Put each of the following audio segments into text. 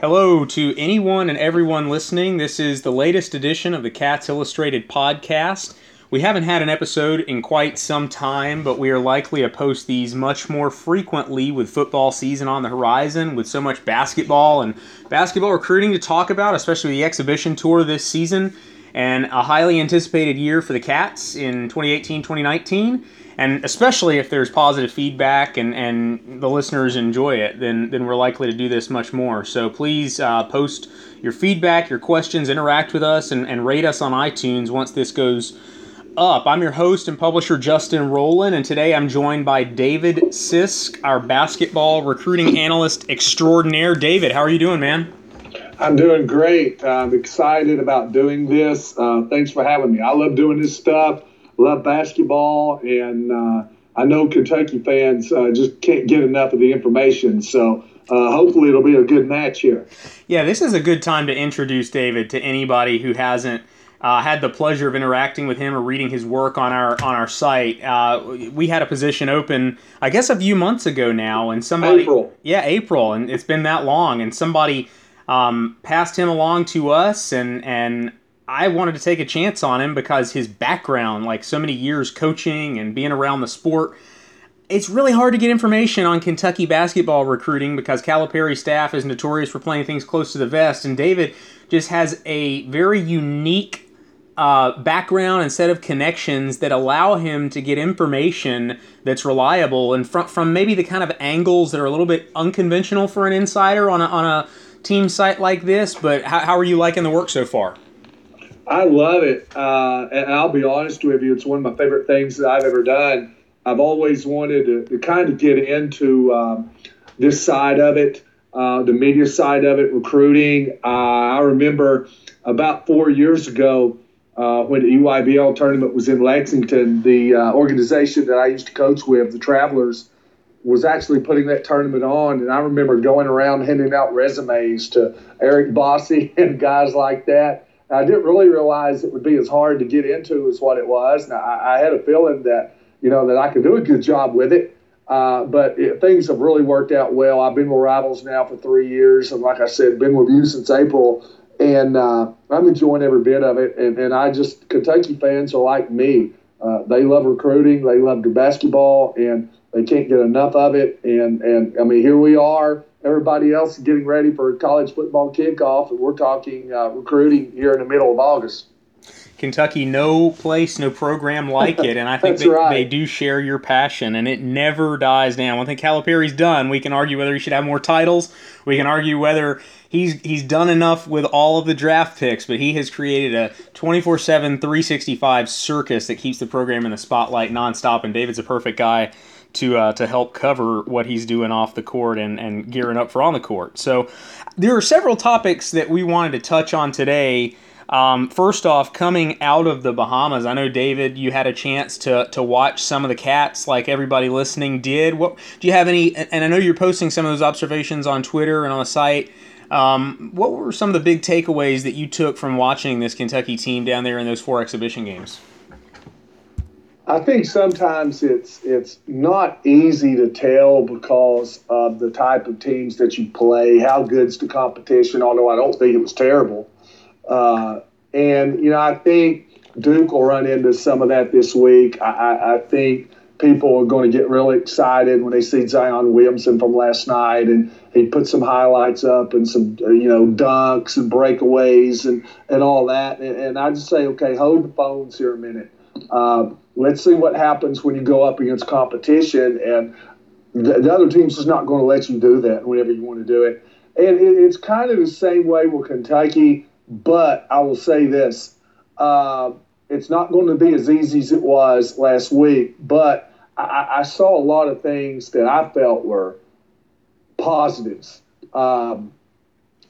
Hello to anyone and everyone listening. This is the latest edition of the Cats Illustrated podcast. We haven't had an episode in quite some time, but we are likely to post these much more frequently with football season on the horizon, with so much basketball and basketball recruiting to talk about, especially the exhibition tour this season, and a highly anticipated year for the Cats in 2018 2019 and especially if there's positive feedback and, and the listeners enjoy it, then then we're likely to do this much more. So please uh, post your feedback, your questions, interact with us, and, and rate us on iTunes once this goes up. I'm your host and publisher Justin Rowland, and today I'm joined by David Sisk, our basketball recruiting analyst extraordinaire. David, how are you doing, man? I'm doing great. I'm excited about doing this. Uh, thanks for having me. I love doing this stuff love basketball, and uh, I know Kentucky fans uh, just can't get enough of the information. So uh, hopefully it'll be a good match here. Yeah, this is a good time to introduce David to anybody who hasn't. Uh, had the pleasure of interacting with him or reading his work on our on our site. Uh, we had a position open, I guess, a few months ago now, and somebody, April. yeah, April, and it's been that long, and somebody um, passed him along to us, and and I wanted to take a chance on him because his background, like so many years coaching and being around the sport, it's really hard to get information on Kentucky basketball recruiting because Calipari staff is notorious for playing things close to the vest, and David just has a very unique uh, background and set of connections that allow him to get information that's reliable and from, from maybe the kind of angles that are a little bit unconventional for an insider on a, on a team site like this. But how, how are you liking the work so far? I love it. Uh, and I'll be honest with you, it's one of my favorite things that I've ever done. I've always wanted to, to kind of get into um, this side of it, uh, the media side of it, recruiting. Uh, I remember about four years ago uh, when the EYBL tournament was in Lexington, the uh, organization that I used to coach with, the Travelers, was actually putting that tournament on. And I remember going around handing out resumes to Eric Bossi and guys like that I didn't really realize it would be as hard to get into as what it was. Now, I, I had a feeling that, you know, that I could do a good job with it. Uh, but it, things have really worked out well. I've been with Rivals now for three years, and like I said, been with you since April, and uh, I'm enjoying every bit of it. And, and I just Kentucky fans are like me. Uh, they love recruiting, they love the basketball, and they can't get enough of it. And and I mean, here we are everybody else is getting ready for college football kickoff, and we're talking uh, recruiting here in the middle of August. Kentucky, no place, no program like it, and I think they, right. they, do share your passion, and it never dies down. One thing Calipari's done, we can argue whether he should have more titles. We can argue whether he's he's done enough with all of the draft picks, but he has created a 24/7, 365 circus that keeps the program in the spotlight nonstop. And David's a perfect guy to uh, to help cover what he's doing off the court and, and gearing up for on the court. So there are several topics that we wanted to touch on today. Um, first off, coming out of the Bahamas, I know David, you had a chance to to watch some of the cats, like everybody listening did. What do you have any? And I know you're posting some of those observations on Twitter and on the site. Um, what were some of the big takeaways that you took from watching this Kentucky team down there in those four exhibition games? I think sometimes it's it's not easy to tell because of the type of teams that you play, how good's the competition. Although I don't think it was terrible, uh, and you know I think Duke will run into some of that this week. I, I, I think people are going to get really excited when they see Zion Williamson from last night, and he put some highlights up and some you know dunks and breakaways and and all that. And, and I just say, okay, hold the phones here a minute. Uh, let's see what happens when you go up against competition. And the, the other team's just not going to let you do that whenever you want to do it. And it, it's kind of the same way with Kentucky, but I will say this. Uh, it's not going to be as easy as it was last week, but I, I saw a lot of things that I felt were positives. Um,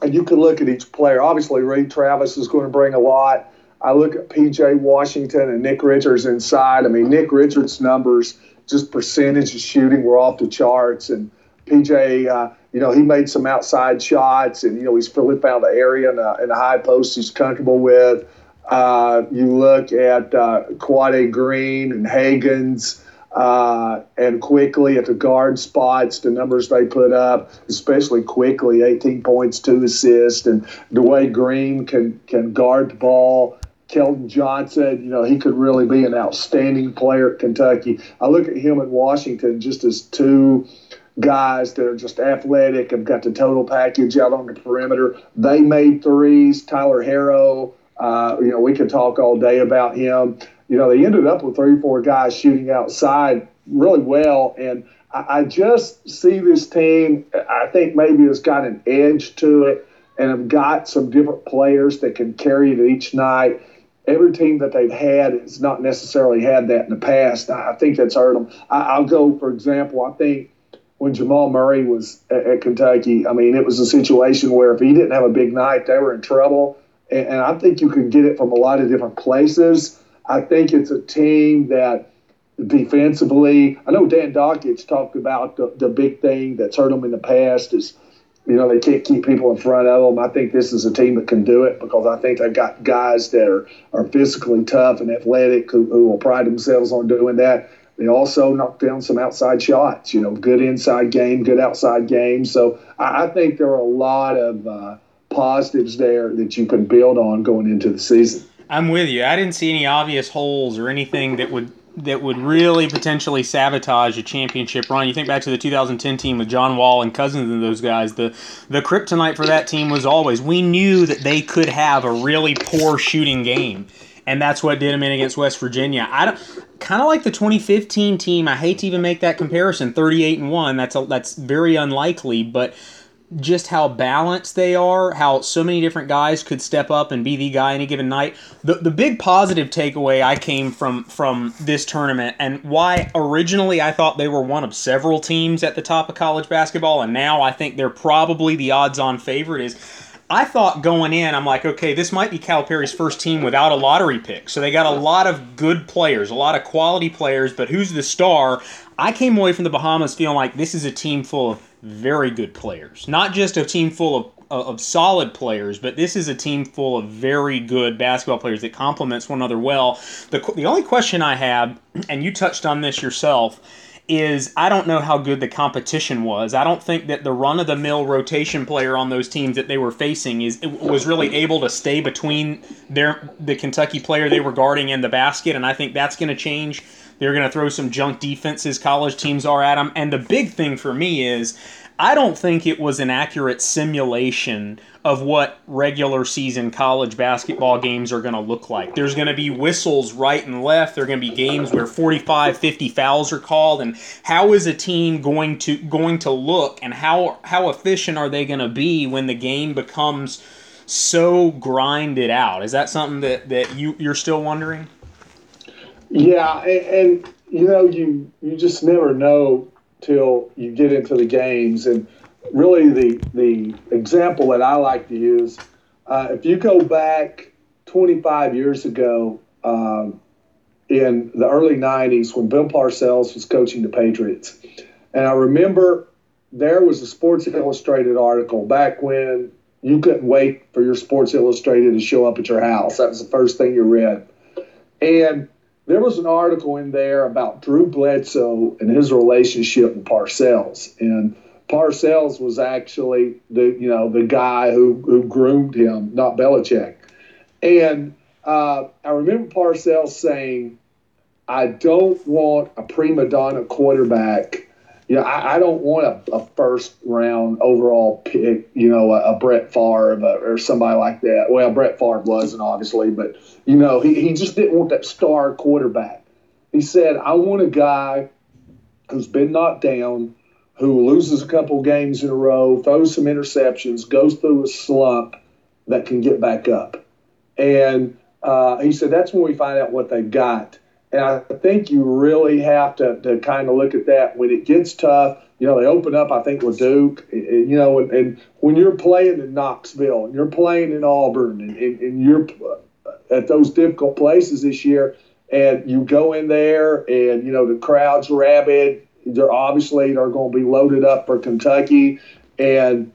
and you can look at each player. Obviously, Reid Travis is going to bring a lot. I look at PJ Washington and Nick Richards inside. I mean, Nick Richards' numbers, just percentage of shooting, were off the charts. And PJ, uh, you know, he made some outside shots, and you know, he's really found the area in a, in a high post he's comfortable with. Uh, you look at uh, Quade Green and Hagans. uh, and Quickley at the guard spots, the numbers they put up, especially Quickley, 18 points, two assists, and the way Green can can guard the ball. Keldon Johnson, you know, he could really be an outstanding player at Kentucky. I look at him in Washington just as two guys that are just athletic, have got the total package out on the perimeter. They made threes. Tyler Herro, uh, you know, we could talk all day about him. You know, they ended up with three, four guys shooting outside really well. And I, I just see this team, I think maybe it's got an edge to it and have got some different players that can carry it each night every team that they've had has not necessarily had that in the past. I think that's hurt them. I, will go, for example, I think when Jamal Murray was at, at, Kentucky, I mean, it was a situation where if he didn't have a big night, they were in trouble. And, and I think you can get it from a lot of different places. I think it's a team that defensively, I know Dan Dakich talked about the, the big thing that's hurt them in the past is – you know, they can't keep people in front of them. I think this is a team that can do it because I think they've got guys that are, are physically tough and athletic who, who will pride themselves on doing that. They also knock down some outside shots, you know, good inside game, good outside game. So I, I think there are a lot of uh, positives there that you can build on going into the season. I'm with you. I didn't see any obvious holes or anything that would that would really potentially sabotage a championship run. You think back to the 2010 team with John Wall and Cousins and those guys. The the kryptonite for that team was always we knew that they could have a really poor shooting game, and that's what did them in against West Virginia. I don't kind of like the 2015 team. I hate to even make that comparison. 38 and one. That's a, that's very unlikely, but just how balanced they are, how so many different guys could step up and be the guy any given night. The the big positive takeaway I came from from this tournament and why originally I thought they were one of several teams at the top of college basketball and now I think they're probably the odds-on favorite is I thought going in, I'm like, okay, this might be Calipari's first team without a lottery pick. So they got a lot of good players, a lot of quality players, but who's the star? I came away from the Bahamas feeling like this is a team full of very good players. Not just a team full of of solid players, but this is a team full of very good basketball players that complements one another well. The, the only question I have, and you touched on this yourself, is I don't know how good the competition was. I don't think that the run of the mill rotation player on those teams that they were facing is was really able to stay between their the Kentucky player they were guarding and the basket, and I think that's going to change they're going to throw some junk defenses college teams are at them. And the big thing for me is I don't think it was an accurate simulation of what regular season college basketball games are going to look like. There's going to be whistles right and left. There're going to be games where 45, 50 fouls are called and how is a team going to going to look and how how efficient are they going to be when the game becomes so grinded out? Is that something that that you you're still wondering? Yeah, and, and, you know, you you just never know till you get into the games. And really, the the example that I like to use, uh, if you go back 25 years ago, um, in the early 90s when Bill Parcells was coaching the Patriots, and I remember there was a Sports Illustrated article back when you couldn't wait for your Sports Illustrated to show up at your house. That was the first thing you read, and there was an article in there about Drew Bledsoe and his relationship with Parcells, and Parcells was actually the you know the guy who who groomed him, not Belichick. And uh, I remember Parcells saying, "I don't want a prima donna quarterback." You know, I, I don't want a, a, first round overall pick, you know, a, a Brett Favre or somebody like that. Well, Brett Favre wasn't, obviously, but you know, he, he just didn't want that star quarterback. He said, I want a guy who's been knocked down, who loses a couple games in a row, throws some interceptions, goes through a slump that can get back up. And uh, he said, that's when we find out what they've got. And I think you really have to, to kind of look at that when it gets tough. You know, they open up, I think, with Duke. You know, and, and when you're playing in Knoxville and you're playing in Auburn and, and, and you're uh, at those difficult places this year, and you go in there, and you know the crowd's rabid. They're obviously they're going to be loaded up for Kentucky, and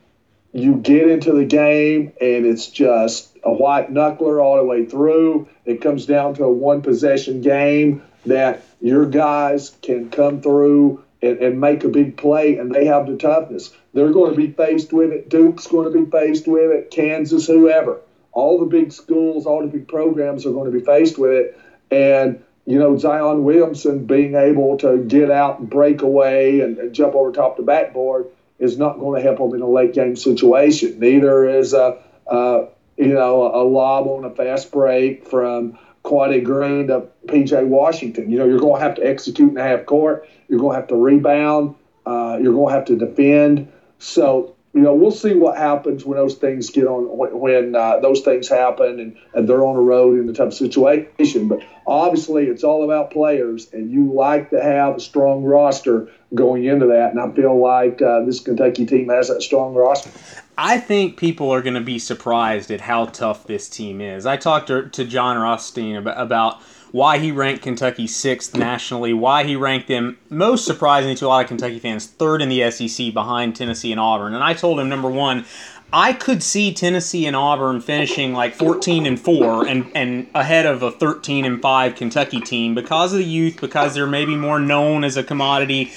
you get into the game, and it's just a white knuckler all the way through. It comes down to a one possession game. that your guys can come through and, and make a big play, and they have the toughness. They're going to be faced with it. Duke's going to be faced with it. Kansas, whoever. All the big schools, all the big programs are going to be faced with it. And you know, Zion Williamson being able to get out and break away and, and jump over top the backboard is not going to help them in a late game situation. Neither is a, a you know a lob on a fast break from Quade Green to PJ Washington. You know, you're going to have to execute in half court. You're going to have to rebound. Uh, you're going to have to defend. So you know, we'll see what happens when those things get on, when uh, those things happen and, and they're on the road in a tough situation. But obviously, it's all about players, and you like to have a strong roster going into that. And I feel like uh, this Kentucky team has that strong roster. I think people are going to be surprised at how tough this team is. I talked to, to Jon Rothstein about, about why he ranked Kentucky sixth nationally, why he ranked them, most surprisingly to a lot of Kentucky fans, third in the SEC behind Tennessee and Auburn. And I told him, number one, I could see Tennessee and Auburn finishing like 14 and 4 and, and ahead of a 13 and 5 Kentucky team because of the youth, because they're maybe more known as a commodity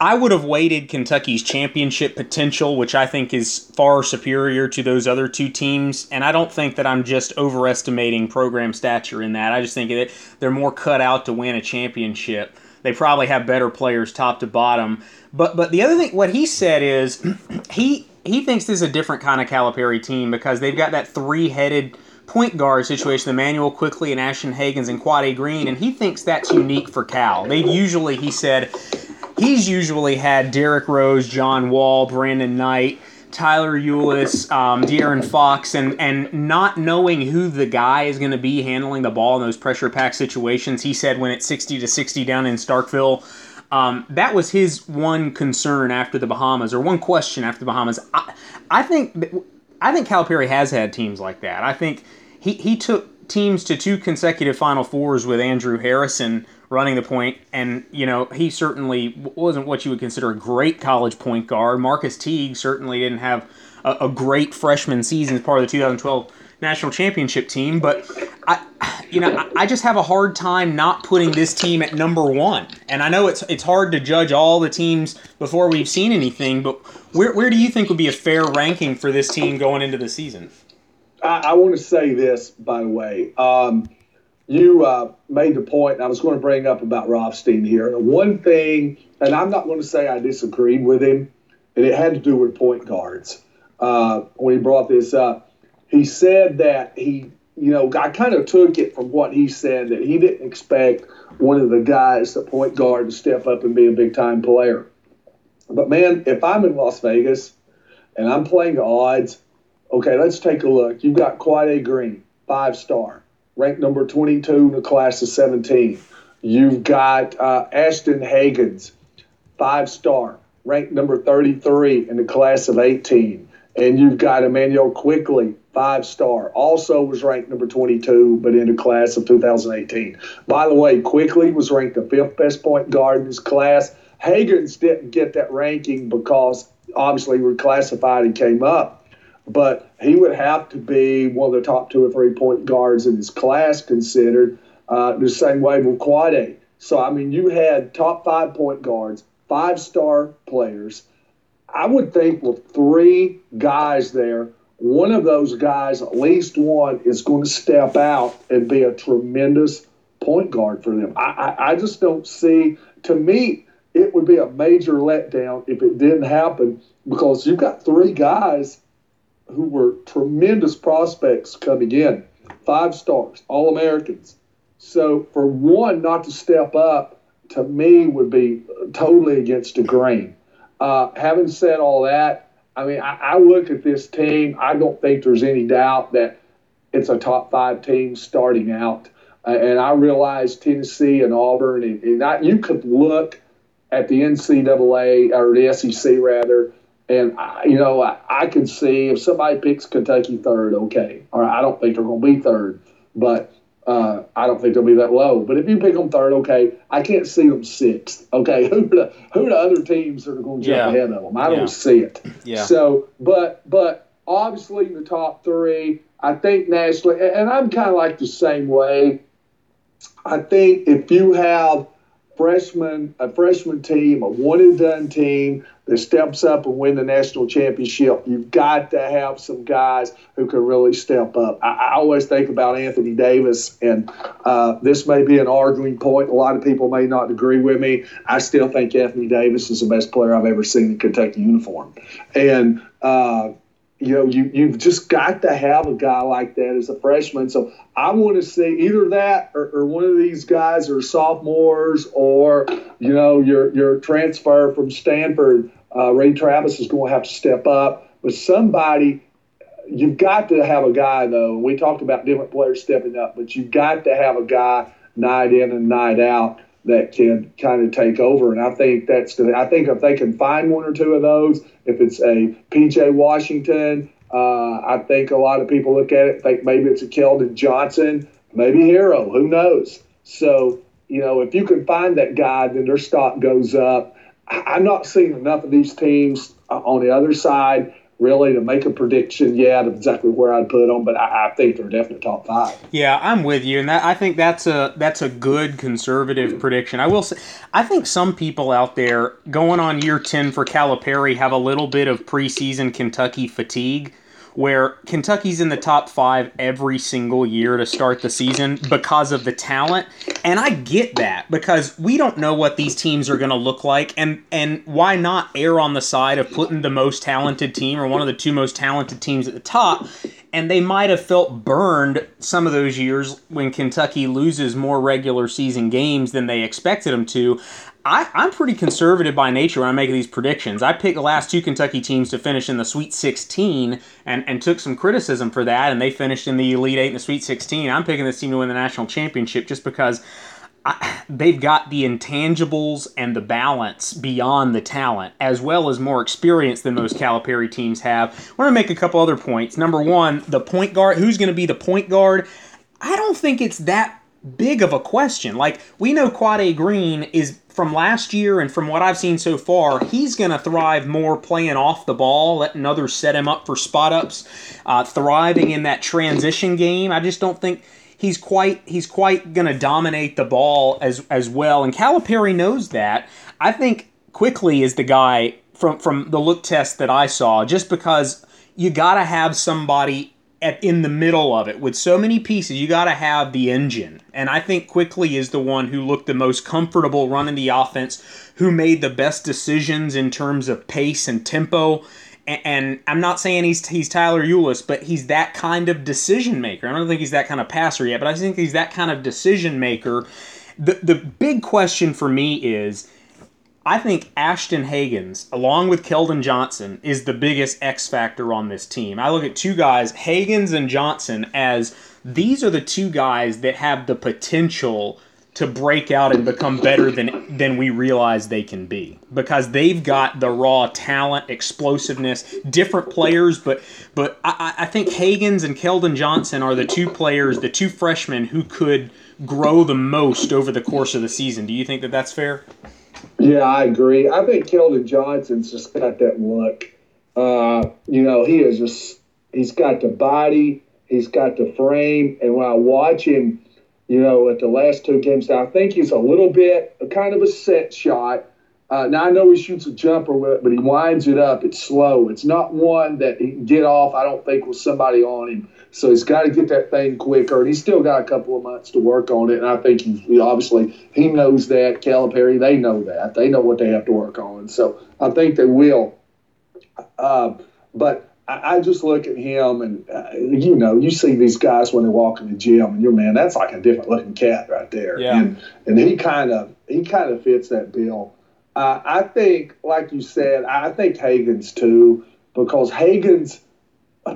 I would have weighted Kentucky's championship potential, which I think is far superior to those other two teams. And I don't think that I'm just overestimating program stature in that. I just think that they're more cut out to win a championship. They probably have better players top to bottom. But but the other thing, what he said is he he thinks this is a different kind of Calipari team because they've got that three headed point guard situation, Immanuel Quickley and Ashton Hagans and Quade Green, and he thinks that's unique for Cal. They've usually, he said, he's usually had Derrick Rose, John Wall, Brandon Knight, Tyler Ulis, um, De'Aaron Fox, and and not knowing who the guy is going to be handling the ball in those pressure pack situations. He said when it's sixty to sixty down in Starkville. Um, that was his one concern after the Bahamas, or one question after the Bahamas. I, I think I think Calipari has had teams like that. I think he, he took teams to two consecutive Final Fours with Andrew Harrison running the point, and you know he certainly wasn't what you would consider a great college point guard. Marquis Teague certainly didn't have a, a great freshman season as part of the 2012 national championship team, but I, you know, I, I just have a hard time not putting this team at number one. And I know it's it's hard to judge all the teams before we've seen anything, but where where do you think would be a fair ranking for this team going into the season? I, I want to say this, by the way. Um, you uh, made the point, I was going to bring up about Rothstein here. The one thing, and I'm not going to say I disagreed with him, and it had to do with point guards. Uh, when he brought this up, he said that he, you know, I kind of took it from what he said that he didn't expect one of the guys, the point guard, to step up and be a big time player. But man, if I'm in Las Vegas and I'm playing the odds, okay, let's take a look. You've got Quade Green, five star ranked number 22 in the class of 17. You've got uh, Ashton Hagans, five star, ranked number 33 in the class of 18. And you've got Immanuel Quickley, five star, also was ranked number 22, but in the class of 2018. By the way, Quickly was ranked the fifth best point guard in his class. Hagens didn't get that ranking because obviously we were classified and came up but he would have to be one of the top two or three point guards in his class considered uh, the same way with Quade. So, I mean, you had top five point guards, five star players. I would think with three guys there, one of those guys, at least one, is going to step out and be a tremendous point guard for them. I, I, I just don't see, to me, it would be a major letdown if it didn't happen because you've got three guys who were tremendous prospects coming in, five stars, all Americans. So for one not to step up to me would be totally against the grain. Uh, having said all that, I mean, I, I, look at this team. I don't think there's any doubt that it's a top five team starting out. Uh, and I realize Tennessee and Auburn, and, and I, you could look at the NCAA or the SEC rather and I, you know, I, I can see if somebody picks Kentucky third, okay. Or I don't think they're going to be third, but uh, I don't think they'll be that low. But if you pick them third, okay, I can't see them sixth. Okay, who the who the other teams that are going to jump yeah. ahead of them? I don't see it. Yeah. So, but but obviously the top three, I think nationally, and I'm kind of like the same way. I think if you have freshman a freshman team, a one and done team that steps up and win the national championship, you've got to have some guys who can really step up. I, I always think about Anthony Davis, and uh, this may be an arguing point. A lot of people may not agree with me. I still think Anthony Davis is the best player I've ever seen in Kentucky uniform, and. Uh, you know, you, you've just got to have a guy like that as a freshman. So I want to see either that or, or one of these guys are sophomores or, you know, your, your transfer from Stanford. Uh, Reid Travis is going to have to step up. But somebody, you've got to have a guy, though. We talked about different players stepping up, but you've got to have a guy night in and night out that can kind of take over. And I think that's the, I think if they can find one or two of those, if it's a PJ Washington, uh, I think a lot of people look at it, think maybe it's a Keldon Johnson, maybe Herro, who knows? So, you know, if you can find that guy, then their stock goes up. I'm not seeing enough of these teams uh, on the other side really to make a prediction yet of exactly where I'd put them, but I, I, think they're definitely top five. Yeah, I'm with you, and that, I think that's a that's a good conservative prediction. I will say, I think some people out there going on year ten for Calipari have a little bit of preseason Kentucky fatigue where Kentucky's in the top five every single year to start the season because of the talent. And I get that because we don't know what these teams are going to look like. And, and why not err on the side of putting the most talented team or one of the two most talented teams at the top? And they might have felt burned some of those years when Kentucky loses more regular season games than they expected them to. I, I'm pretty conservative by nature when I make these predictions. I picked the last two Kentucky teams to finish in the Sweet 16 and, and took some criticism for that, and they finished in the Elite Eight and the Sweet 16. I'm picking this team to win the national championship just because I, they've got the intangibles and the balance beyond the talent, as well as more experience than most Calipari teams have. I want to make a couple other points. Number one, the point guard. Who's going to be the point guard? I don't think it's that big of a question. Like we know Quade Green is from last year and from what I've seen so far, he's going to thrive more playing off the ball, letting others set him up for spot ups, uh, thriving in that transition game. I just don't think he's quite he's quite going to dominate the ball as as well. And Calipari knows that. I think Quickley is the guy from from the look test that I saw, just because you got to have somebody at in the middle of it. With so many pieces you got to have the engine. And i think Quickley is the one who looked the most comfortable running the offense who made the best decisions in terms of pace and tempo. And, i'm not saying he's he's tyler ulis but he's that kind of decision maker. I don't think he's that kind of passer yet but i think he's that kind of decision maker. The the big question for me is I think Ashton Hagans, along with Keldon Johnson, is the biggest X factor on this team. I look at two guys, Hagans and Johnson, as these are the two guys that have the potential to break out and become better than than we realize they can be because they've got the raw talent, explosiveness, different players, but but I, I think Hagans and Keldon Johnson are the two players, the two freshmen who could grow the most over the course of the season. Do you think that that's fair? Yeah, I agree. I think Keldon Johnson's just got that look. Uh, you know, he is just he's got the body, he's got the frame, and when I watch him, you know, at the last two games, I think he's a little bit kind of a set shot. Uh, now I know he shoots a jumper but he winds it up. It's slow. It's not one that he can get off. I don't think with somebody on him. So he's got to get that thing quicker, and he's still got a couple of months to work on it. And I think he, obviously he knows that. Calipari, they know that. They know what they have to work on. So I think they will. Uh, but I, I, just look at him, and uh, you know, you see these guys when they walk in the gym, and you're man, that's like a different looking cat right there. Yeah. And and he kind of he kind of fits that bill. Uh, I think, like you said, I think Hagans too, because Hagans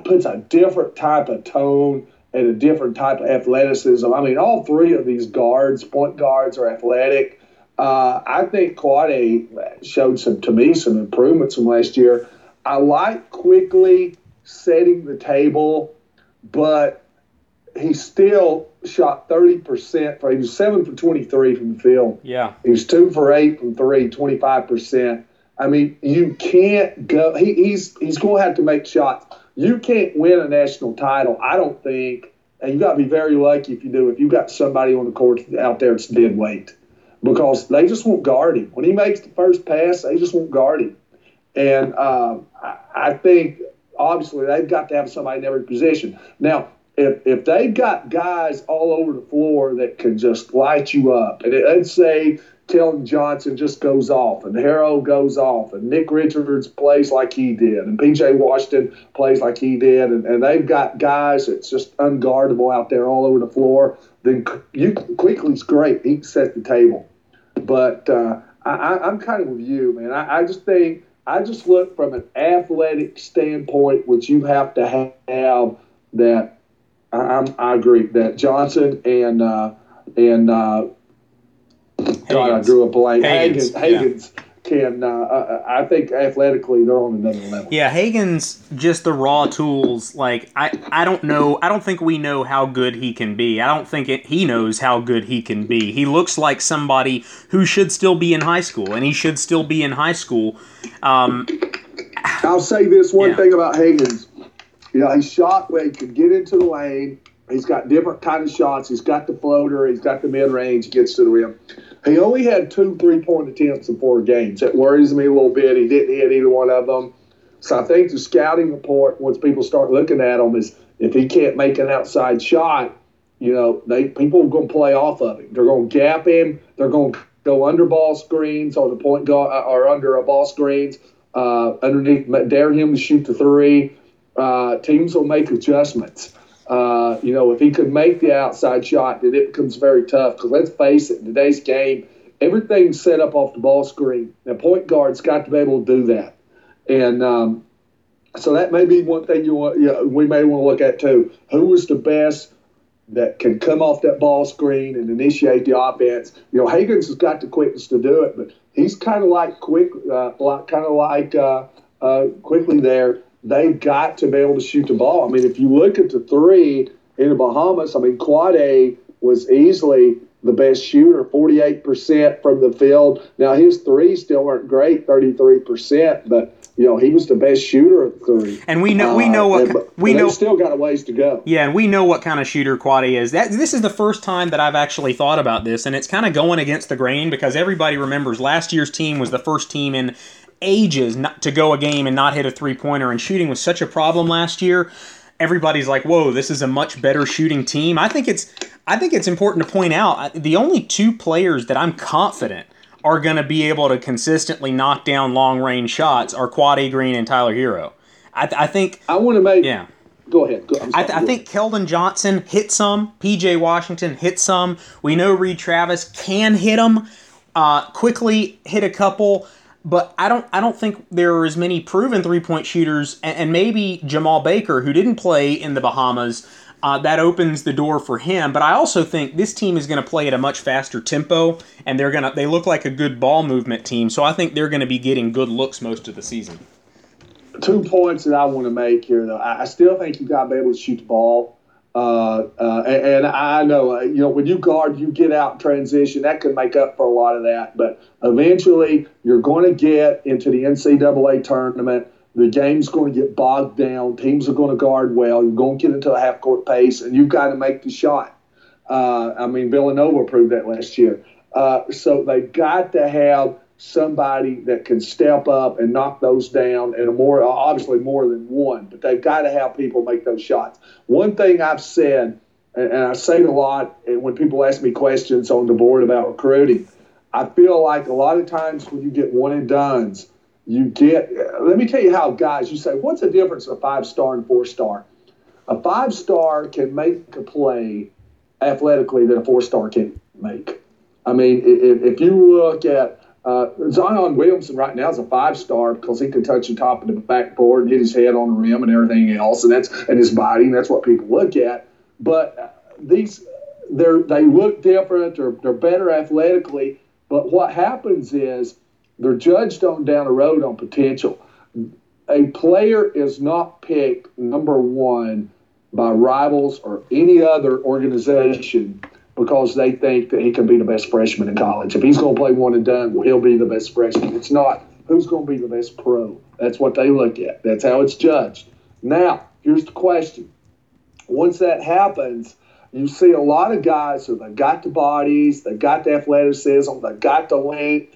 puts a different type of tone and a different type of athleticism. I mean, all three of these guards, point guards, are athletic. Uh, I think Quade showed some to me some improvements from last year. I like Quickley setting the table, but he still shot 30% for he was 7 for 23 from the field. Yeah. He was 2 for 8 from 3, 25%. I mean, you can't go he, he's he's going to have to make shots you can't win a national title, I don't think, and you got to be very lucky if you do. If you got somebody on the court out there that's dead weight, because they just won't guard him. When he makes the first pass, they just won't guard him. And uh, I, I think obviously they've got to have somebody in every position. Now, if if they've got guys all over the floor that can just light you up, and let's say Keldon Johnson just goes off, and Harrell goes off, and Nick Richards plays like he did, and PJ Washington plays like he did, and, and they've got guys that's just unguardable out there all over the floor, then you Quickley's great. He can set the table. But uh, I, am kind of with you, man. I, I, just think I just look from an athletic standpoint, which you have to have that. I, I agree that Johnson and uh, and uh, God, I drew a blank. Hagans, yeah. can. Uh, uh, I think athletically they're on another level. Yeah, Hagans just the raw tools. Like I, I don't know. I don't think we know how good he can be. I don't think it, he knows how good he can be. He looks like somebody who should still be in high school, and he should still be in high school. Um, I'll say this one yeah. thing about Hagans. You know, he shot where he could get into the lane. He's got different kind of shots. He's got the floater. He's got the mid range. He gets to the rim. He only had two three point attempts in four games. That worries me a little bit. He didn't hit either one of them. So I think the scouting report, once people start looking at him, is if he can't make an outside shot, you know, they people are going to play off of him. They're going to gap him. They're going to go under ball screens or the point guard uh, or under a ball screens uh, underneath, dare him to shoot the three. Uh, teams will make adjustments. Uh, you know, if he could make the outside shot, then it becomes very tough. Because let's face it, in today's game, everything's set up off the ball screen. Now, point guard's got to be able to do that. And um, so that may be one thing you want, you know, we may want to look at too. Who is the best that can come off that ball screen and initiate the offense? You know, Hagans has got the quickness to do it, but he's kind of like quick, uh, kind of like uh, uh, Quickley there they've got to be able to shoot the ball. I mean, if you look at the three in the Bahamas, I mean, Quade was easily the best shooter, 48% from the field. Now, his threes still weren't great, 33%, but you know he was the best shooter at three. And we know we know what uh, and, we know. Still got a ways to go. Yeah, and we know what kind of shooter Quade is. That this is the first time that I've actually thought about this, and it's kind of going against the grain because everybody remembers last year's team was the first team in ages not to go a game and not hit a three pointer, and shooting was such a problem last year. Everybody's like, "Whoa, this is a much better shooting team." I think it's I think it's important to point out the only two players that I'm confident are going to be able to consistently knock down long range shots are Quade Green and Tyler Herro. I, I think I want to make yeah. Go ahead. Go, I, th- I, think Keldon Johnson hit some. PJ Washington hit some. We know Reid Travis can hit them. Uh, Quickley hit a couple but I don't I don't think there are as many proven three point shooters, and, and, maybe Jemarl Baker, who didn't play in the Bahamas, uh, that opens the door for him. But I also think this team is going to play at a much faster tempo, and they're gonna they look like a good ball movement team. So I think they're going to be getting good looks most of the season. Two points that I want to make here, though. I still think you've got to be able to shoot the ball. Uh, uh, and, I know, uh, you know, when you guard, you get out transition. That can make up for a lot of that. But eventually, you're going to get into the NCAA tournament. The game's going to get bogged down. Teams are going to guard well. You're going to get into a half court pace, and you've got to make the shot. Uh, I mean, Villanova proved that last year. Uh, so they've got to have somebody that can step up and knock those down and more obviously more than one but they've got to have people make those shots. One thing i've said and i say it a lot and when people ask me questions on the board about recruiting i feel like a lot of times when you get one and dones you get let me tell you how guys you say what's the difference of five star and four star a five star can make a play athletically that a four star can't make. I mean if, if you look at uh, Zion Williamson right now is a five star because he can touch the top of the backboard and hit his head on the rim and everything else, and that's and his body, and that's what people look at. But uh, these, they they look different, or they're better athletically. But what happens is they're judged on down the road on potential. A player is not picked number one by rivals or any other organization because they think that he can be the best freshman in college. If he's going to play one and done, he'll be the best freshman. It's not who's going to be the best pro. That's what they look at. That's how it's judged. Now, here's the question. once that happens, you see a lot of guys who they've got the bodies, they've got the athleticism, they've got the length,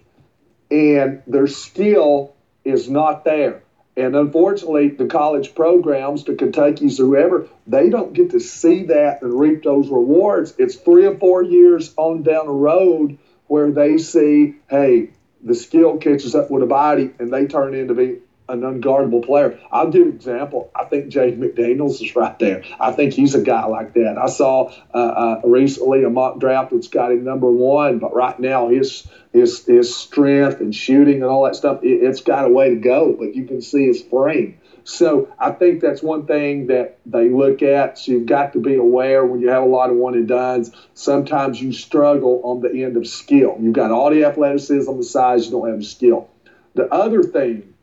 and their skill is not there. And unfortunately, the college programs, the Kentuckies, whoever, they don't get to see that and reap those rewards. It's three or four years on down the road where they see, hey, the skill catches up with the body and they turn into be an unguardable player. I'll give an example. I think Jay McDaniels is right there. I think he's a guy like that. I saw uh, uh, recently a mock draft that's got him number one, but right now his his his strength and shooting and all that stuff, it, has got a way to go. But you can see his frame. So I think that's one thing that they look at. So you've got to be aware when you have a lot of one and dones. Sometimes you struggle on the end of skill. You've got all the athleticism, the size, you don't have the skill. The other thing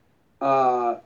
uh,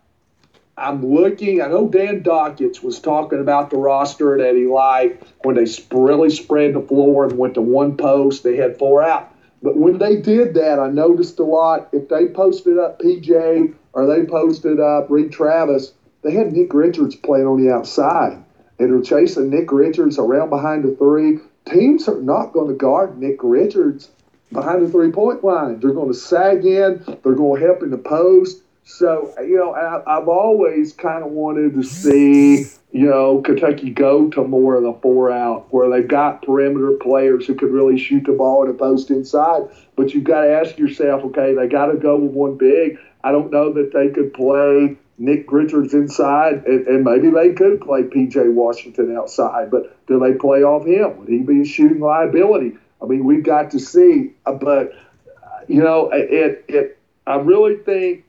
I'm looking. I know Dan Dakich was talking about the roster that he liked when they really spread the floor and went to one post. They had four out. But when they did that, I noticed a lot. If they posted up PJ or they posted up Reid Travis, they had Nick Richards playing on the outside. And they're chasing Nick Richards around behind the three. Teams are not going to guard Nick Richards behind the three point line. They're going to sag in, they're going to help in the post. So, you know, I, have always kind of wanted to see, you know, Kentucky go to more of the four out where they've got perimeter players who could really shoot the ball in a post inside. But you've got to ask yourself, okay, they got to go with one big. I don't know that they could play Nick Richards inside, and, and, maybe they could play PJ Washington outside, but do they play off him? Would he be a shooting liability? I mean, we've got to see. Uh, but, uh, you know, it, it, I really think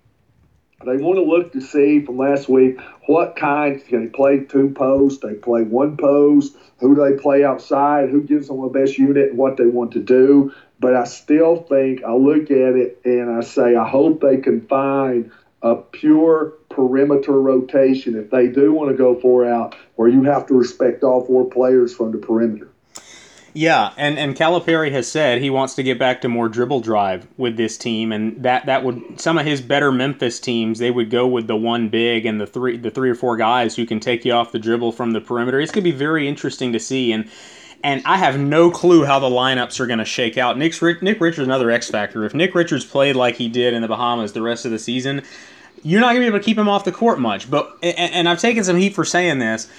they want to look to see from last week what kind can they play two posts, they play one post, who do they play outside, who gives them the best unit, and what they want to do. But I still think I look at it and I say I hope they can find a pure perimeter rotation if they do want to go four out, where you have to respect all four players from the perimeter. Yeah, and and Calipari has said he wants to get back to more dribble drive with this team, and that that would some of his better Memphis teams they would go with the one big and the three the three or four guys who can take you off the dribble from the perimeter. It's going to be very interesting to see, and and I have no clue how the lineups are going to shake out. Nick's, Nick Richards another X factor. If Nick Richards played like he did in the Bahamas the rest of the season, you're not going to be able to keep him off the court much. But and, and I've taken some heat for saying this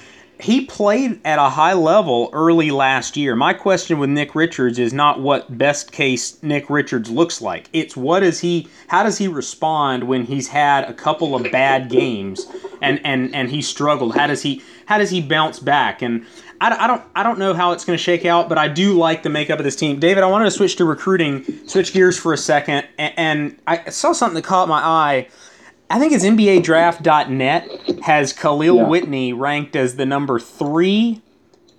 he played at a high level early last year. My question with Nick Richards is not what best case Nick Richards looks like. It's what is he how does he respond when he's had a couple of bad games and and and he struggled? How does he how does he bounce back? And I, I don't I don't know how it's going to shake out, but I do like the makeup of this team. David, I wanted to switch to recruiting, switch gears for a second, and, and I saw something that caught my eye I think it's NBADraft.net has Kahlil yeah. Whitney ranked as the number three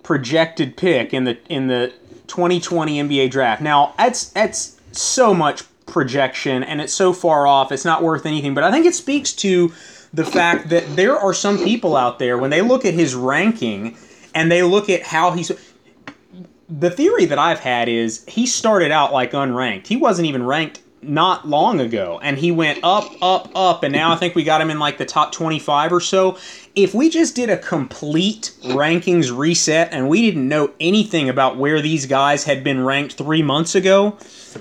projected pick in the in the 2020 NBA draft. Now that's that's so much projection and it's so far off. It's not worth anything. But I think it speaks to the fact that there are some people out there when they look at his ranking and they look at how he's the theory that I've had is he started out like unranked. He wasn't even ranked not long ago and he went up up up and now i think we got him in like the top 25 or so if we just did a complete rankings reset and we didn't know anything about where these guys had been ranked three months ago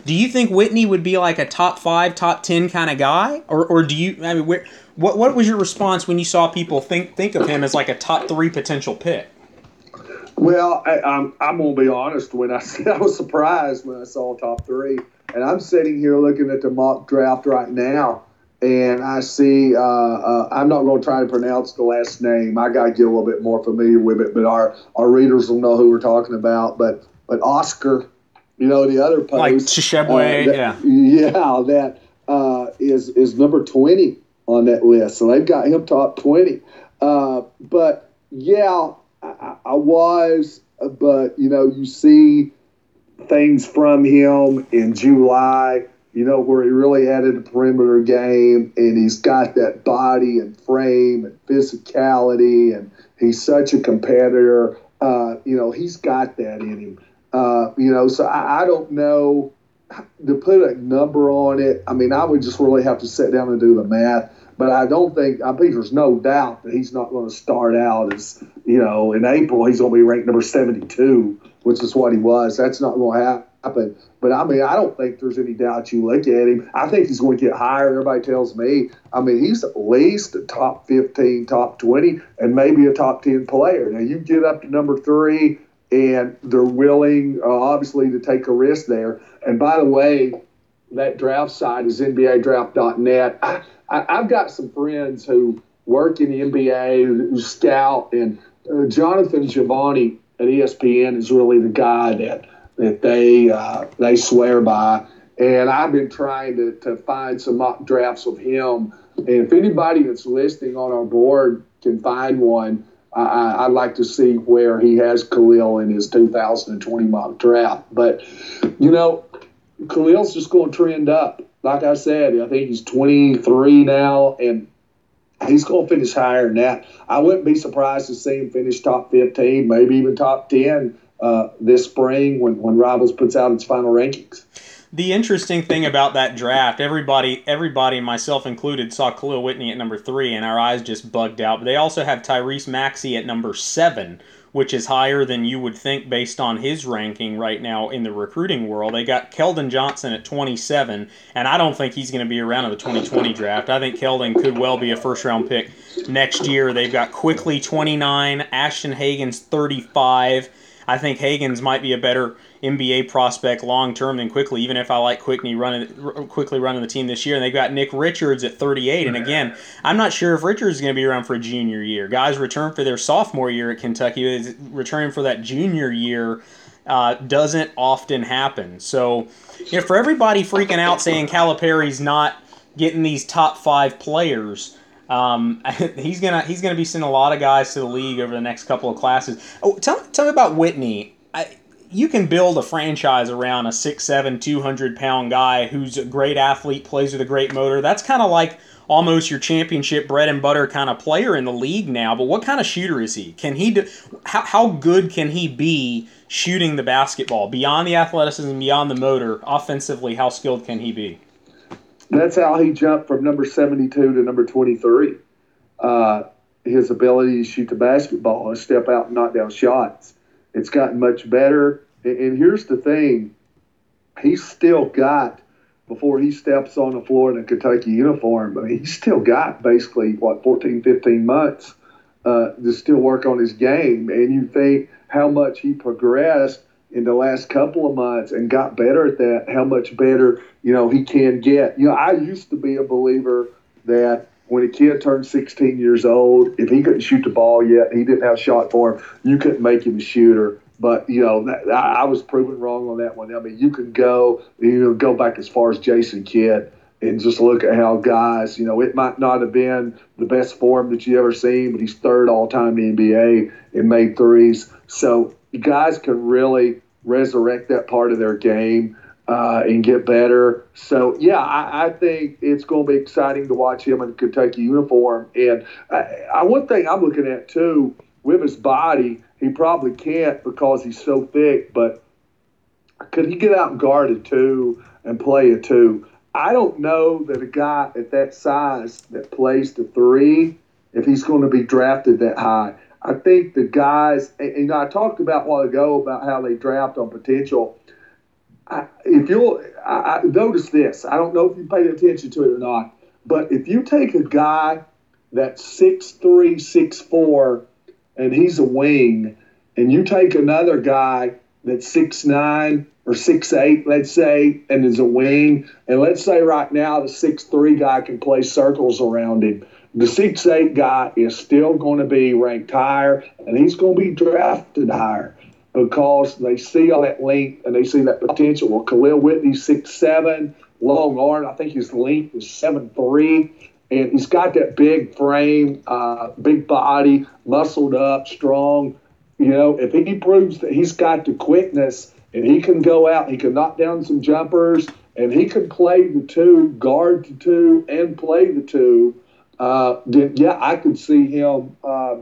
do you think whitney would be like a top five top 10 kind of guy or, or do you i mean where, what, what was your response when you saw people think think of him as like a top three potential pick well, I, am I'm, I'm gonna be honest. When I I was surprised when I saw top three. And I'm sitting here looking at the mock draft right now, and I see. Uh, uh, I'm not going to try to pronounce the last name. I got to get a little bit more familiar with it, but our our readers will know who we're talking about. But but Oscar, you know the other post, like Tshiebwe, uh, yeah, yeah, that uh, is is number twenty on that list. So they've got him top twenty. Uh, but yeah, I, I was, but you know, you see things from him in July, you know, where he really added a perimeter game and he's got that body and frame and physicality and he's such a competitor. Uh, you know, he's got that in him. Uh, you know, so I, I don't know to put a number on it. I mean, I would just really have to sit down and do the math. But I don't think I think there's no doubt that he's not going to start out as you know, in April he's going to be ranked number 72, which is what he was. That's not going to happen. But I mean, I don't think there's any doubt you look at him. I think he's going to get higher. Everybody tells me. I mean, he's at least a top 15, top 20, and maybe a top 10 player. Now, you get up to number three, and they're willing, uh, obviously, to take a risk there. And by the way, that draft site is NBADraft.net. I, I, I've got some friends who work in the NBA, who scout, and uh, Jonathan Givony at ESPN is really the guy that that they uh, they swear by. And I've been trying to, to find some mock drafts of him. And if anybody that's listening on our board can find one, I, would like to see where he has Kahlil in his 2020 mock draft. But, you know, Kahlil's just going to trend up. Like I said, I think he's 23 now, and he's going to finish higher than that. I wouldn't be surprised to see him finish top 15, maybe even top 10 uh, this spring when, when Rivals puts out its final rankings. The interesting thing about that draft, everybody, everybody, myself included, saw Kahlil Whitney at number three, and our eyes just bugged out. But they also have Tyrese Maxey at number seven, which is higher than you would think based on his ranking right now in the recruiting world. They got Keldon Johnson at 27, and I don't think he's going to be around in the 2020 draft. I think Keldon could well be a first round pick next year. They've got Quickley 29, Ashton Hagans 35. I think Hagans might be a better NBA prospect long term than Quickley, even if I like Quickley running Quickley running the team this year. And they've got Nick Richards at 38. And again, I'm not sure if Richards is going to be around for a junior year. Guys return for their sophomore year at Kentucky, returning for that junior year. Uh, doesn't often happen. So, you know, for everybody freaking out saying Calipari's not getting these top five players, um, he's gonna he's gonna be sending a lot of guys to the league over the next couple of classes. Oh, tell tell me about Whitney. I, you can build a franchise around a 6'7", 200 pound guy who's a great athlete, plays with a great motor. That's kind of like almost your championship bread and butter kind of player in the league now. But what kind of shooter is he? Can he do? How, how good can he be shooting the basketball beyond the athleticism, beyond the motor? Offensively, how skilled can he be? That's how he jumped from number 72 to number 23. Uh, his ability to shoot the basketball and step out and knock down shots. It's gotten much better. And, and here's the thing he's still got, before he steps on the floor in a Kentucky uniform, I mean, he's still got basically, what, 14, 15 months uh, to still work on his game. And you think how much he progressed in the last couple of months and got better at that, how much better, you know, he can get. You know, I used to be a believer that when a kid turned 16 years old, if he couldn't shoot the ball yet, he didn't have a shot for him, you couldn't make him a shooter. But you know, that, I, was proven wrong on that one. I mean, you can go, you know, go back as far as Jason Kidd and just look at how guys, you know, it might not have been the best form that you ever seen, but he's third all time in the NBA and made threes. So guys can really resurrect that part of their game uh, and get better. So yeah, I, I, think it's going to be exciting to watch him in Kentucky uniform. And I, I, one thing I'm looking at too with his body, he probably can't because he's so thick. But could he get out and guard a two and play a two? I don't know that a guy at that size that plays the three, if he's going to be drafted that high. I think the guys, and, and I talked about a while ago about how they draft on potential. I, if you'll I, I notice this, I don't know if you paid attention to it or not, but if you take a guy that's six three, six four, and he's a wing, and you take another guy that's six nine or six eight, let's say, and is a wing, and let's say right now the six three guy can play circles around him the six eight guy is still going to be ranked higher, and he's going to be drafted higher because they see all that length and they see that potential. Well, Kahlil Whitney six seven, long arm. I think his length is seven three, and he's got that big frame, uh, big body, muscled up, strong. You know, if he proves that he's got the quickness and he can go out, he can knock down some jumpers, and he can play the two, guard the two, and play the two uh, then yeah, I could see him uh,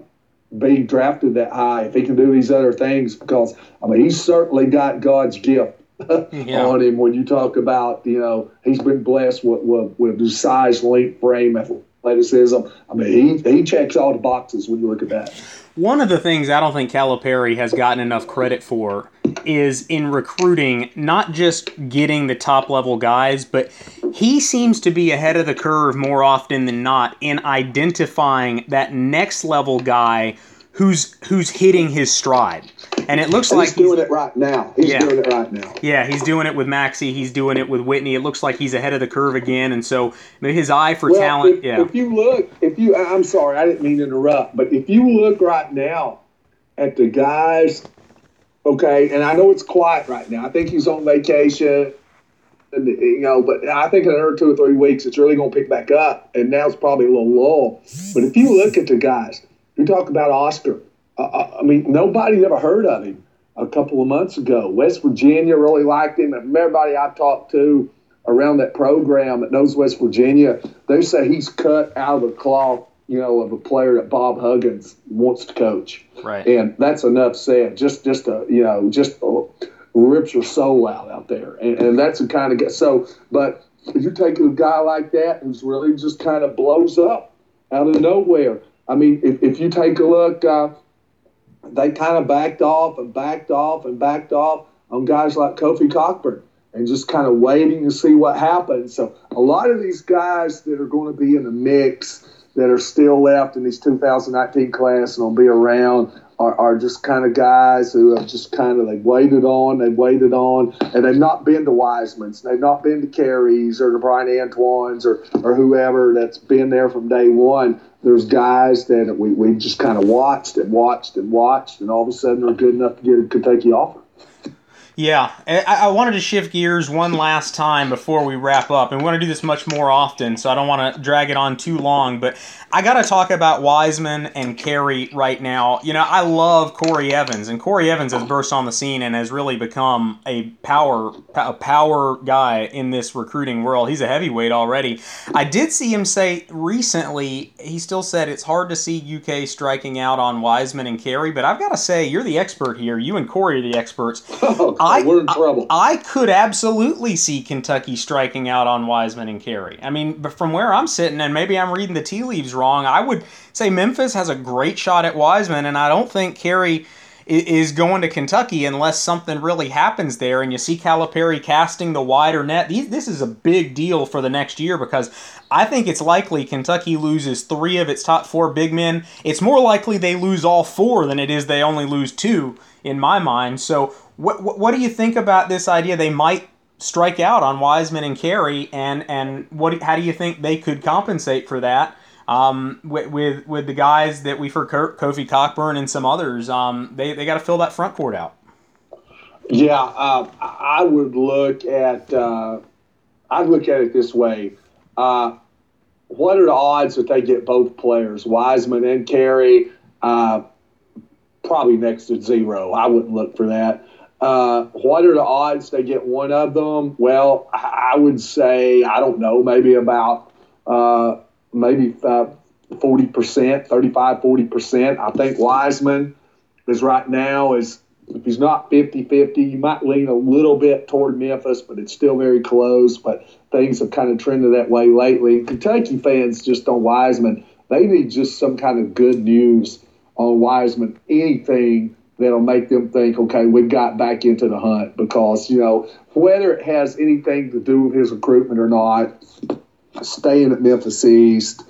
being drafted that high if he can do these other things because I mean he's certainly got God's gift yeah. on him when you talk about you know he's been blessed with with, with the size, length, frame, athleticism. I mean, he, he checks all the boxes when you look at that. One of the things I don't think Calipari has gotten enough credit for is in recruiting, not just getting the top level guys, but he seems to be ahead of the curve more often than not in identifying that next level guy who's who's hitting his stride. And it looks he's like he's doing it right now. He's yeah. doing it right now. Yeah, he's doing it with Maxey. He's doing it with Whitney. It looks like he's ahead of the curve again. And so his eye for well, talent. If, yeah. If you look, if you, I'm sorry, I didn't mean to interrupt, but if you look right now at the guys, okay, and I know it's quiet right now. I think he's on vacation. And, you know, but I think in another two or three weeks, it's really going to pick back up. And now it's probably a little lull. But if you look at the guys, you talk about Oscar. Uh, uh, I mean, nobody ever heard of him a couple of months ago. West Virginia really liked him. And everybody I've talked to around that program that knows West Virginia, they say he's cut out of the cloth, you know, of a player that Bob Huggins wants to coach. Right. And that's enough said. Just, just a, you know, just uh, rips your soul out out there. And, and that's the kind of guy. So, but if you take a guy like that who's really just kind of blows up out of nowhere. I mean, if, if you take a look, uh, they kind of backed off and backed off and backed off on guys like Kofi Cockburn and just kind of waiting to see what happens. So a lot of these guys that are going to be in the mix that are still left in this 2019 class and will be around are, are just kind of guys who have just kind of they've waited on, they've waited on, and they've not been to Wiseman's, they've not been to Carey's or to Bryan Antoine's or, or whoever that's been there from day one there's guys that we, we just kind of watched and watched and watched, and all of a sudden they're good enough to get a Kentucky offer. Yeah, I, I, wanted to shift gears one last time before we wrap up, and we want to do this much more often, so I don't want to drag it on too long. But I got to talk about Wiseman and Carey right now. You know, I love Corey Evans, and Corey Evans has burst on the scene and has really become a power a power guy in this recruiting world. He's a heavyweight already. I did see him say recently. He still said it's hard to see UK striking out on Wiseman and Carey, but I've got to say you're the expert here. You and Corey are the experts. Oh, I, we're in trouble. I, I, could absolutely see Kentucky striking out on Wiseman and Carey. I mean, but from where I'm sitting, and maybe I'm reading the tea leaves wrong, I would say Memphis has a great shot at Wiseman, and I don't think Carey is going to Kentucky unless something really happens there and you see Calipari casting the wider net. This is a big deal for the next year because I think it's likely Kentucky loses three of its top four big men. It's more likely they lose all four than it is they only lose two, in my mind. So what, what, do you think about this idea? They might strike out on Wiseman and Carey, and and what? How do you think they could compensate for that? Um, with, with with the guys that we've heard, Kofi Cockburn and some others, um, they they got to fill that front court out. Yeah, uh, I would look at uh, I'd look at it this way. Uh, what are the odds that they get both players, Wiseman and Carey? Uh, probably next to zero. I wouldn't look for that. Uh, what are the odds they get one of them? Well, I would say I don't know, maybe about uh, maybe uh, forty percent, 35, 40 percent. I think Wiseman is right now is if he's not 50-50, you might lean a little bit toward Memphis, but it's still very close. But things have kind of trended that way lately. Kentucky fans just on Wiseman, they need just some kind of good news on Wiseman. Anything that'll make them think, okay, we got back into the hunt because, you know, whether it has anything to do with his recruitment or not, staying at Memphis East,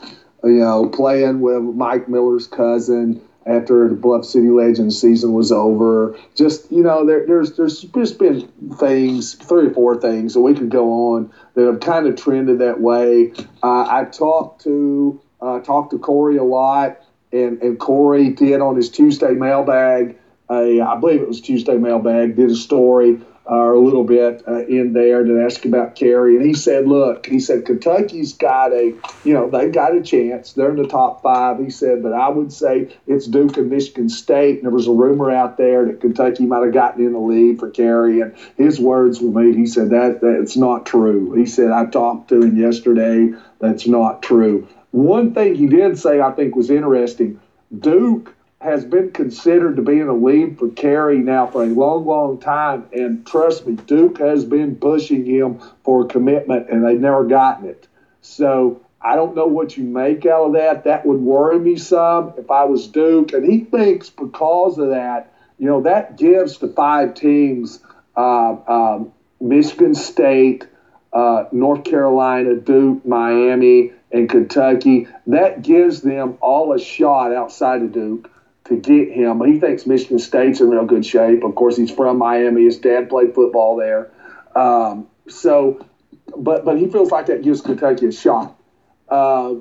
you know, playing with Mike Miller's cousin after the Bluff City Legends season was over. Just you know, there, there's there's just been things, three or four things that we could go on that have kind of trended that way. Uh, I talked to uh, talked to Corey a lot, and and Corey did on his Tuesday mailbag a, I believe it was Tuesday Mailbag, did a story uh, a little bit uh, in there to ask about Carey, And he said, look, he said, Kentucky's got a, you know, they've got a chance. They're in the top five. He said, but I would say it's Duke and Michigan State. And there was a rumor out there that Kentucky might have gotten in the lead for Carey, And his words were me. He said, that that's not true. He said, I talked to him yesterday. That's not true. One thing he did say I think was interesting Duke has been considered to be in the lead for Carey now for a long, long time. And trust me, Duke has been pushing him for a commitment, and they've never gotten it. So I don't know what you make out of that. That would worry me some if I was Duke. And he thinks because of that, you know, that gives the five teams uh, um, Michigan State, uh, North Carolina, Duke, Miami, and Kentucky. That gives them all a shot outside of Duke to get him. He thinks Michigan State's in real good shape. Of course, he's from Miami. His dad played football there. Um, so, but but he feels like that gives Kentucky a shot. Uh,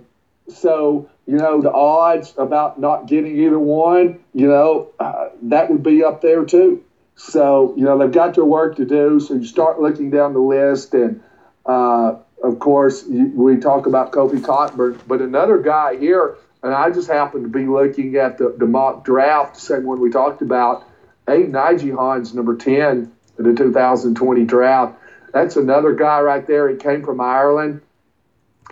so you know the odds about not getting either one, you know, uh, that would be up there too. So you know they've got their work to do. So you start looking down the list, and uh, of course you, we talk about Kofi Cockburn, but another guy here, and I just happened to be looking at the, the mock draft, same one we talked about. Aidan Igiehon's number ten in the 2020 draft. That's another guy right there. He came from Ireland.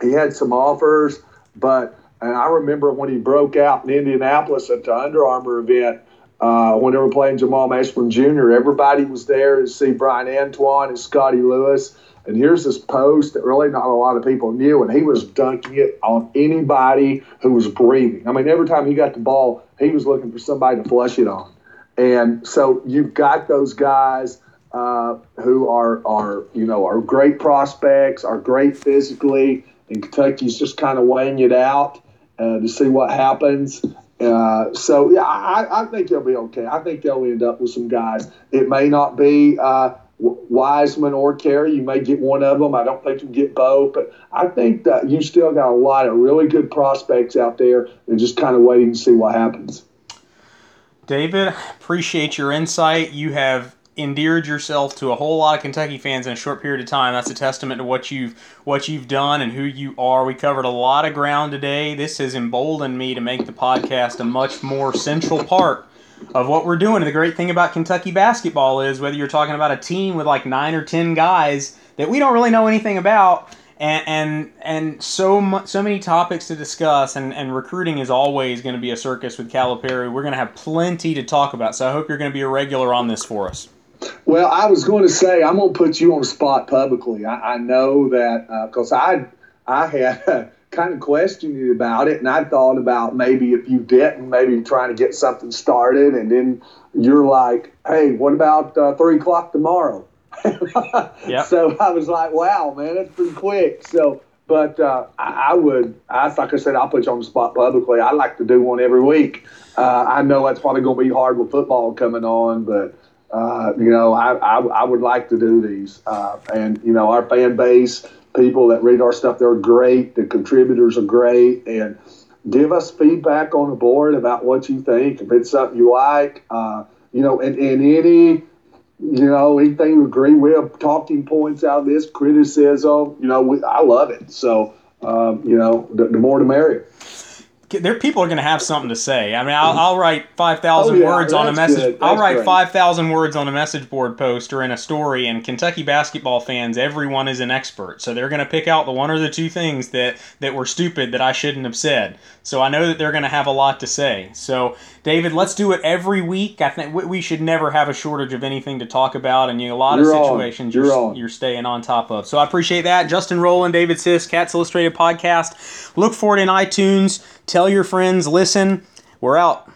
He had some offers, but and I remember when he broke out in Indianapolis at the Under Armour event uh, when they were playing Jamal Mashburn Jr. Everybody was there to see Bryan Antoine and Scotty Lewis. And here's this post that really not a lot of people knew, and he was dunking it on anybody who was breathing. I mean, every time he got the ball, he was looking for somebody to flush it on. And so you've got those guys uh, who are are you know are great prospects, are great physically, and Kentucky's just kind of weighing it out uh, to see what happens. Uh, so yeah, I, I, think they'll be okay. I think they'll end up with some guys. It may not be uh, Wiseman or Carey. You may get one of them. I don't think you get both, but I think that you still got a lot of really good prospects out there, and just kind of waiting to see what happens. David, appreciate your insight. You have endeared yourself to a whole lot of Kentucky fans in a short period of time. That's a testament to what you've what you've done and who you are. We covered a lot of ground today. This has emboldened me to make the podcast a much more central part of what we're doing. And the great thing about Kentucky basketball is whether you're talking about a team with like nine or ten guys that we don't really know anything about. And, and and so much, so many topics to discuss, and, and recruiting is always going to be a circus with Calipari. We're going to have plenty to talk about, so I hope you're going to be a regular on this for us. Well, I was going to say I'm going to put you on the spot publicly. I, I know that because uh, I I had kind of questioned you about it, and I thought about maybe if you didn't, maybe trying to get something started, and then you're like, "Hey, what about uh, three o'clock tomorrow?" yep. So I was like, "Wow, man, that's pretty quick." So, but uh, I, I, would, I like I said, I'll put you on the spot publicly. I like to do one every week. Uh, I know that's probably going to be hard with football coming on, but uh, you know, I, I, I, would like to do these. Uh, and, you know, our fan base, people that read our stuff, they're great. The contributors are great. And give us feedback on the board about what you think. If it's something you like, uh, you know, and, and any, you know, anything you agree with, talking points out of this, criticism, you know, we, I love it. So, um, you know, the, the more the merrier there people are going to have something to say. I mean, I'll, I'll write five thousand oh, yeah, words on a message. I'll write five thousand words on a message board post or in a story. And Kentucky basketball fans, everyone is an expert, so they're going to pick out the one or the two things that that were stupid that I shouldn't have said. So I know that they're going to have a lot to say. So David, let's do it every week. I think we should never have a shortage of anything to talk about, and you know, a lot you're of situations you're, you're, you're, staying on top of. So I appreciate that. Justin Rowland, David Sisk, Cats Illustrated podcast. Look for it in iTunes. Tell your friends. Listen. We're out.